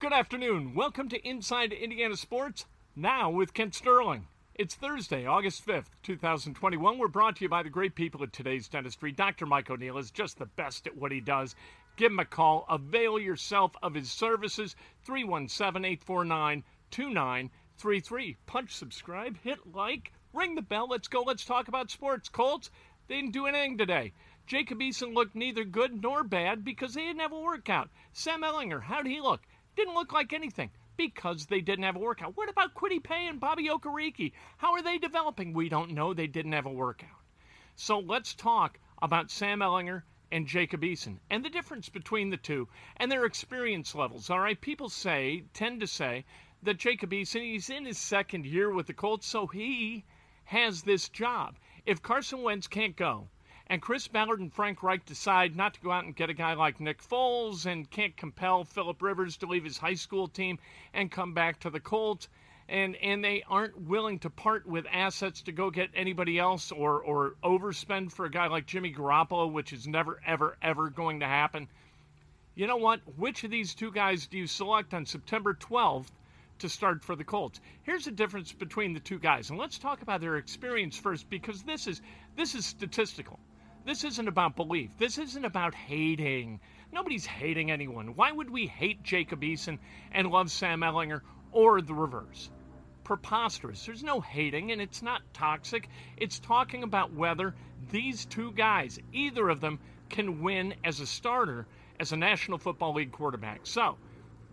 Good afternoon. Welcome to Inside Indiana Sports, now with Kent Sterling. It's Thursday, August 5th, 2021. We're brought to you by the great people at today's dentistry. Dr. Mike O'Neill is just the best at what he does. Give him a call. Avail yourself of his services. 317 849 2933. Punch subscribe, hit like, ring the bell. Let's go. Let's talk about sports. Colts, they didn't do anything today. Jacob Eason looked neither good nor bad because they didn't have a workout. Sam Ehlinger, how'd he look? Didn't look like anything because they didn't have a workout. What about Kwity Paye and Bobby Okereke? How are they developing? We don't know. They didn't have a workout. So let's talk about Sam Ehlinger and Jacob Eason and the difference between the two and their experience levels. All right, people say, tend to say, that Jacob Eason, he's in his second year with the Colts, so he has this job. If Carson Wentz can't go, and Chris Ballard and Frank Reich decide not to go out and get a guy like Nick Foles and can't compel Philip Rivers to leave his high school team and come back to the Colts. And, and they aren't willing to part with assets to go get anybody else or, or overspend for a guy like Jimmy Garoppolo, which is never, ever, ever going to happen. You know what? Which of these two guys do you select on September 12th to start for the Colts? Here's the difference between the two guys. And let's talk about their experience first because this is this is statistical. This isn't about belief. This isn't about hating. Nobody's hating anyone. Why would we hate Jacob Eason and love Sam Ehlinger or the reverse? Preposterous. There's no hating and it's not toxic. It's talking about whether these two guys, either of them, can win as a starter as a National Football League quarterback. So,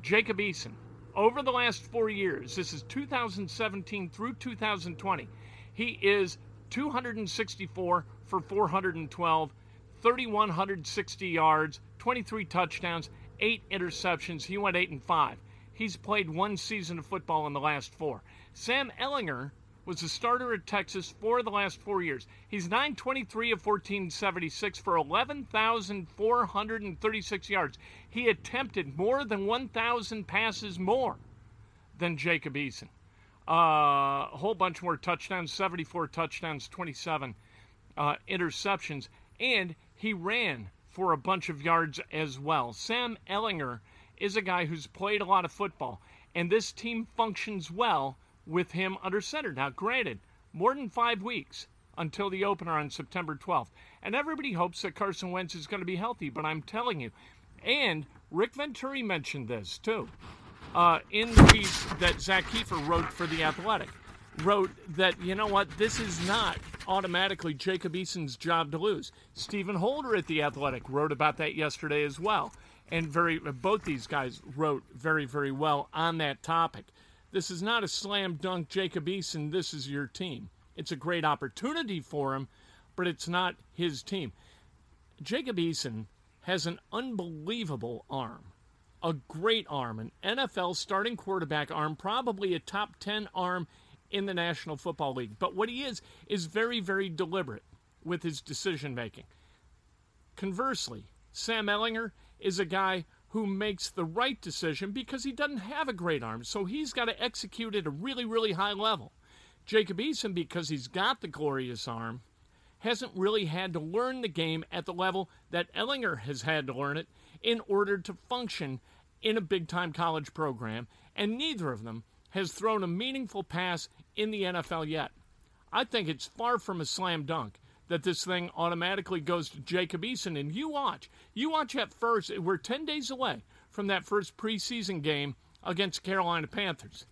Jacob Eason, over the last four years, this is 2017 through 2020, he is 264 for 412, 3,160 yards, 23 touchdowns, eight interceptions. He went eight and five. He's played one season of football in the last four. Sam Ehlinger was a starter at Texas for the last four years. He's 923 of 1476 for 11,436 yards. He attempted more than 1,000 passes more than Jacob Eason. Uh, a whole bunch more touchdowns 74 touchdowns, 27 uh, interceptions, and he ran for a bunch of yards as well. Sam Ehlinger is a guy who's played a lot of football, and this team functions well with him under center. Now, granted, more than five weeks until the opener on September 12th, and everybody hopes that Carson Wentz is going to be healthy, but I'm telling you, and Rick Venturi mentioned this too uh, in the piece that Zak Keefer wrote for The Athletic wrote that, you know what, this is not automatically Jacob Eason's job to lose. Stephen Holder at The Athletic wrote about that yesterday as well. And very both these guys wrote very, very well on that topic. This is not a slam dunk Jacob Eason, this is your team. It's a great opportunity for him, but it's not his team. Jacob Eason has an unbelievable arm. A great arm, an NFL starting quarterback arm, probably a top 10 arm in the National Football League. But what he is, is very, very deliberate with his decision making. Conversely, Sam Ehlinger is a guy who makes the right decision because he doesn't have a great arm. So he's got to execute at a really, really high level. Jacob Eason, because he's got the glorious arm, hasn't really had to learn the game at the level that Ehlinger has had to learn it in order to function in a big time college program, and neither of them has thrown a meaningful pass in the NFL yet. I think it's far from a slam dunk that this thing automatically goes to Jacob Eason. And you watch. You watch at first. We're 10 days away from that first preseason game against the Carolina Panthers.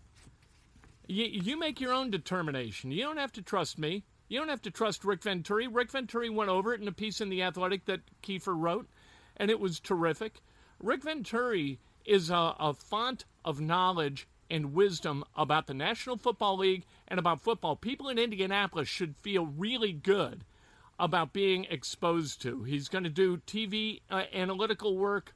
You, you make your own determination. You don't have to trust me. You don't have to trust Rick Venturi. Rick Venturi went over it in a piece in The Athletic that Keefer wrote, and it was terrific. Rick Venturi is a, a font of knowledge and wisdom about the National Football League and about football. People in Indianapolis should feel really good about being exposed to. He's going to do TV uh, analytical work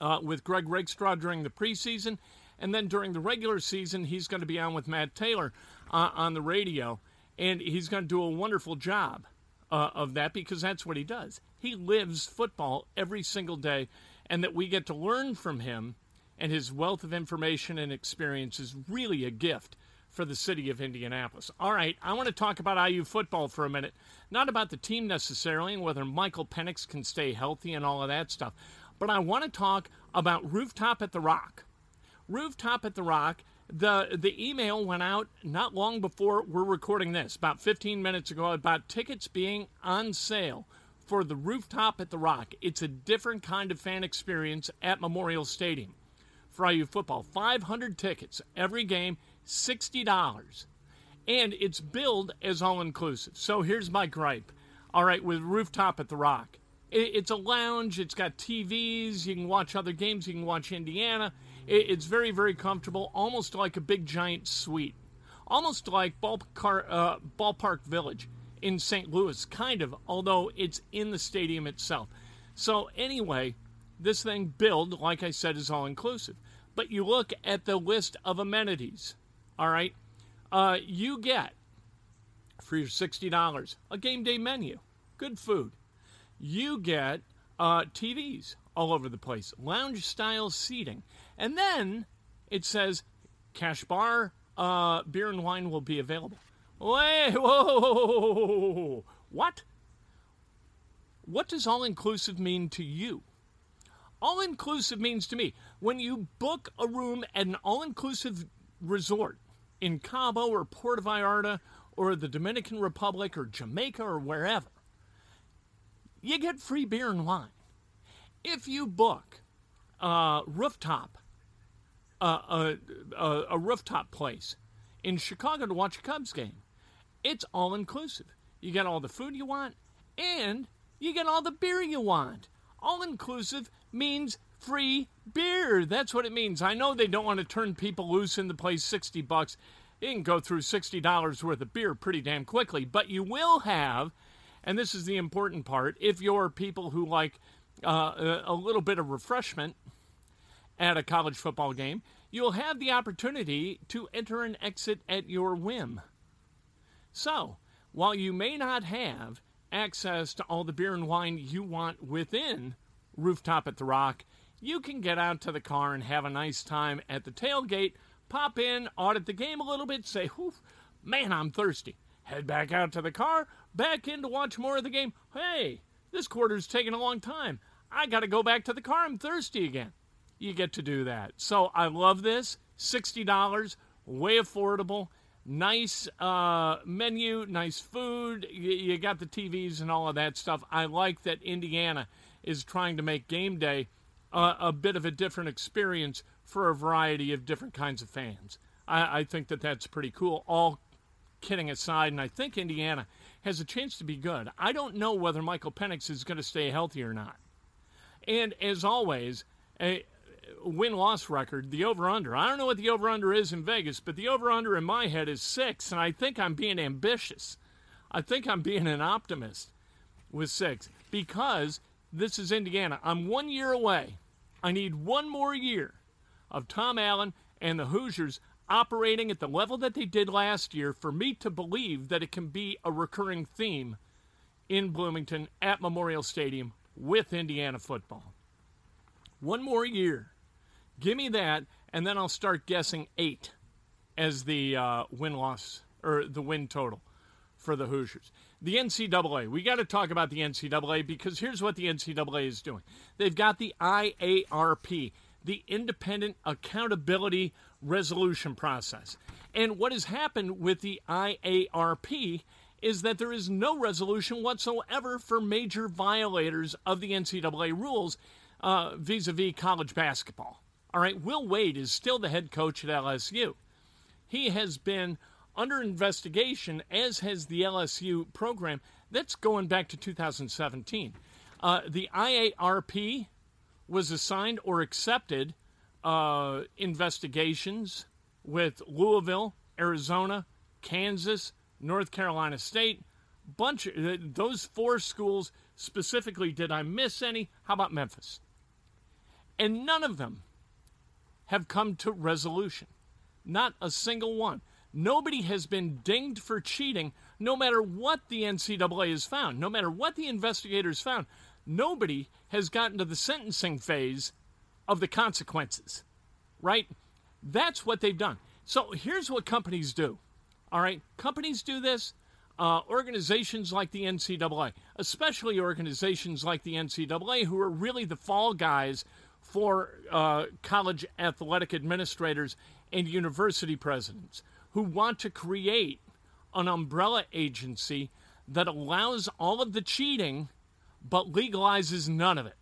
uh, with Greg Rakestraw during the preseason. And then during the regular season, he's going to be on with Matt Taylor uh, on the radio. And he's going to do a wonderful job uh, of that because that's what he does. He lives football every single day. And that we get to learn from him and his wealth of information and experience is really a gift for the city of Indianapolis. All right, I want to talk about IU football for a minute. Not about the team necessarily and whether Michael Penix can stay healthy and all of that stuff, but I want to talk about Rooftop at the Rock. Rooftop at the Rock, the, the email went out not long before we're recording this, about 15 minutes ago, about tickets being on sale for the Rooftop at the Rock. It's a different kind of fan experience at Memorial Stadium for IU football. 500 tickets every game $60. And it's billed as all inclusive. So here's my gripe. All right, with Rooftop at the Rock. It's a lounge, it's got TVs, you can watch other games, you can watch Indiana. It's very, very comfortable, almost like a big giant suite. Almost like Ballpark, uh, Ballpark Village in St. Louis, kind of, although it's in the stadium itself. So, anyway, this thing billed, like I said, is all inclusive. But you look at the list of amenities all right, uh, you get for your $60 a game day menu, good food. You get uh, TVs all over the place, lounge style seating. And then it says cash bar, uh, beer and wine will be available. Wait, whoa, what? What does all inclusive mean to you? All inclusive means to me when you book a room at an all inclusive resort, in Cabo or Puerto Vallarta or the Dominican Republic or Jamaica or wherever, you get free beer and wine. If you book a rooftop, a, a, a rooftop place in Chicago to watch a Cubs game, it's all inclusive. You get all the food you want and you get all the beer you want. All inclusive means free beer. That's what it means. I know they don't want to turn people loose in the place 60 bucks. You can go through $60 worth of beer pretty damn quickly, but you will have, and this is the important part, if you're people who like uh, a little bit of refreshment at a college football game, you'll have the opportunity to enter and exit at your whim. So, while you may not have access to all the beer and wine you want within Rooftop at the Rock, you can get out to the car and have a nice time at the tailgate, pop in, audit the game a little bit, say, man, I'm thirsty. Head back out to the car, back in to watch more of the game. Hey, this quarter's taking a long time. I got to go back to the car. I'm thirsty again. You get to do that. So I love this. $60, way affordable. Nice uh, menu, nice food. You, you got the TVs and all of that stuff. I like that Indiana is trying to make game day uh, a bit of a different experience for a variety of different kinds of fans. I, I think that that's pretty cool. All kidding aside, and I think Indiana has a chance to be good. I don't know whether Michael Penix is going to stay healthy or not. And as always, a win loss record, the over under. I don't know what the over under is in Vegas, but the over under in my head is six, and I think I'm being ambitious. I think I'm being an optimist with six because this is Indiana. I'm one year away. I need one more year of Tom Allen and the Hoosiers operating at the level that they did last year for me to believe that it can be a recurring theme in Bloomington at Memorial Stadium with Indiana football. One more year. Give me that, and then I'll start guessing eight as the uh, win loss or the win total for the Hoosiers. The NCAA. We got to talk about the NCAA because here's what the NCAA is doing. They've got the IARP, the Independent Accountability Resolution Process. And what has happened with the IARP is that there is no resolution whatsoever for major violators of the NCAA rules vis a vis college basketball. All right, Will Wade is still the head coach at LSU. He has been under investigation, as has the LSU program. That's going back to 2017. Uh, the IARP was assigned or accepted uh, investigations with Louisville, Arizona, Kansas, North Carolina State. Bunch of, uh, those four schools specifically. Did I miss any? How about Memphis? And none of them have come to resolution. Not a single one. Nobody has been dinged for cheating, no matter what the NCAA has found, no matter what the investigators found. Nobody has gotten to the sentencing phase of the consequences, right? That's what they've done. So here's what companies do. All right, companies do this. Uh, organizations like the NCAA, especially organizations like the NCAA, who are really the fall guys for uh, college athletic administrators and university presidents who want to create an umbrella agency that allows all of the cheating but legalizes none of it.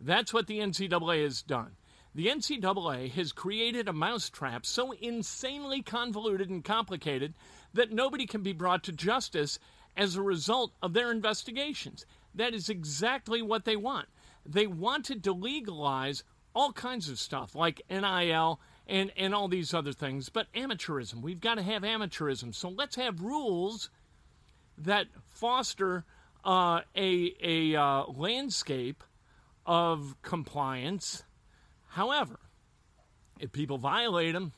That's what the NCAA has done. The NCAA has created a mousetrap so insanely convoluted and complicated that nobody can be brought to justice as a result of their investigations. That is exactly what they want. They wanted to legalize all kinds of stuff like NIL and, and all these other things. But amateurism, we've got to have amateurism. So let's have rules that foster uh, a, a uh, landscape of compliance. However, if people violate them,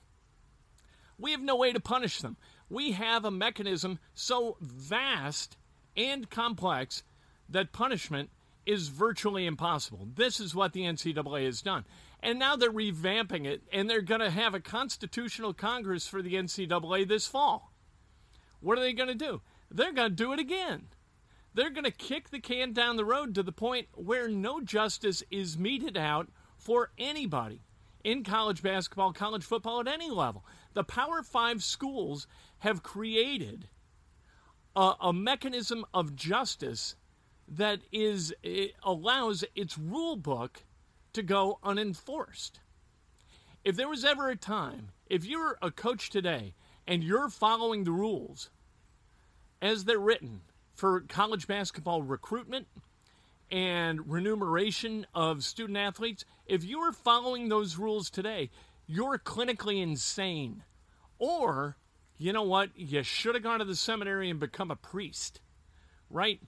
we have no way to punish them. We have a mechanism so vast and complex that punishment is virtually impossible. This is what the NCAA has done. And now they're revamping it, and they're going to have a constitutional Congress for the NCAA this fall. What are they going to do? They're going to do it again. They're going to kick the can down the road to the point where no justice is meted out for anybody in college basketball, college football at any level. The Power Five schools have created a, a mechanism of justice that is it allows its rule book to go unenforced. If there was ever a time, if you're a coach today and you're following the rules as they're written for college basketball recruitment and remuneration of student athletes, if you are following those rules today, you're clinically insane. Or, you know what, you should have gone to the seminary and become a priest, right?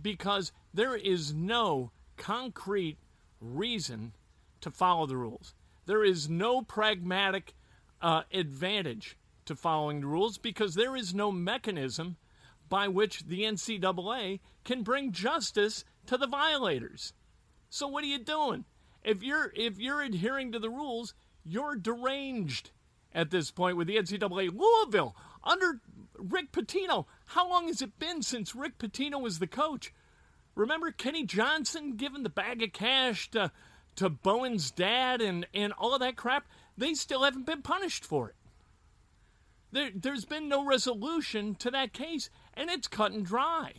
Because there is no concrete reason to follow the rules. There is no pragmatic uh, advantage to following the rules because there is no mechanism by which the NCAA can bring justice to the violators. So what are you doing? If you're if you're adhering to the rules, you're deranged at this point with the NCAA. Louisville under Rick Pitino. How long has it been since Rick Pitino was the coach? Remember Kenny Johnson giving the bag of cash to to Bowen's dad and, and all of that crap? They still haven't been punished for it. There, there's been no resolution to that case, and it's cut and dry.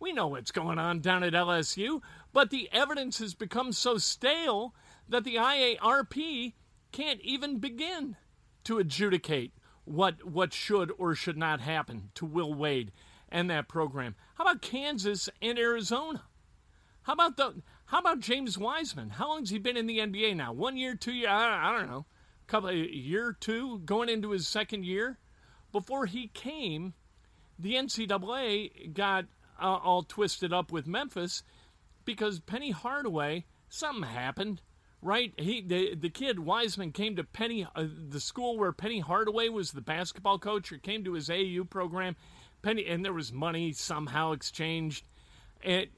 We know what's going on down at LSU, but the evidence has become so stale that the IARP can't even begin to adjudicate what what should or should not happen to Will Wade and that program. How about Kansas and Arizona? How about the how about James Wiseman? How long's he been in the NBA now? One year, two year? I, I don't know. A couple of year, two, going into his second year. Before he came, the NCAA got uh, all twisted up with Memphis because Penny Hardaway something happened right? He the, the kid Wiseman came to Penny uh, the school where Penny Hardaway was the basketball coach or came to his AAU program. Penny and there was money somehow exchanged. And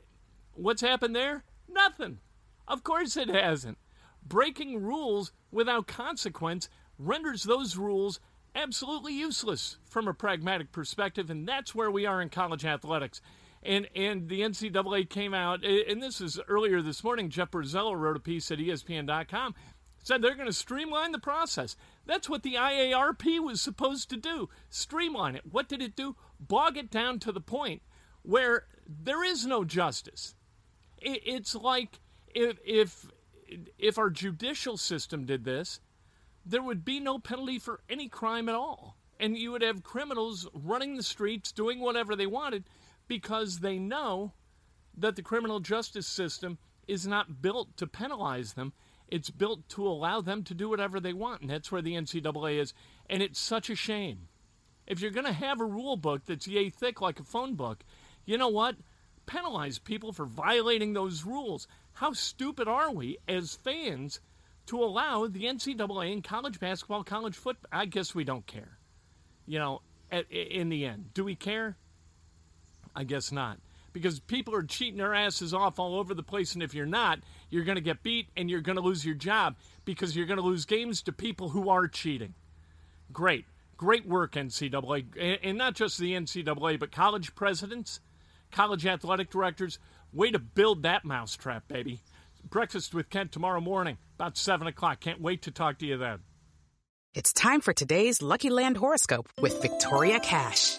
what's happened there? Nothing. Of course it hasn't. Breaking rules without consequence renders those rules absolutely useless from a pragmatic perspective, and that's where we are in college athletics. And and the NCAA came out, and this is earlier this morning. Jeff Borzello wrote a piece at ESPN.com, said they're going to streamline the process. That's what the IARP was supposed to do: streamline it. What did it do? Bog it down to the point where there is no justice. It's like if if if our judicial system did this, there would be no penalty for any crime at all. And you would have criminals running the streets doing whatever they wanted because they know that the criminal justice system is not built to penalize them. It's built to allow them to do whatever they want. And that's where the NCAA is. And it's such a shame. If you're going to have a rule book that's yay thick like a phone book, you know what? Penalize people for violating those rules. How stupid are we as fans to allow the NCAA in college basketball, college football. I guess we don't care. You know, at, in the end, do we care? I guess not. Because people are cheating their asses off all over the place, and if you're not, you're going to get beat and you're going to lose your job because you're going to lose games to people who are cheating. Great. Great work, NCAA. And not just the NCAA, but college presidents, college athletic directors. Way to build that mousetrap, baby. Breakfast with Kent tomorrow morning, about 7 o'clock. Can't wait to talk to you then. It's time for today's Lucky Land horoscope with Victoria Cash.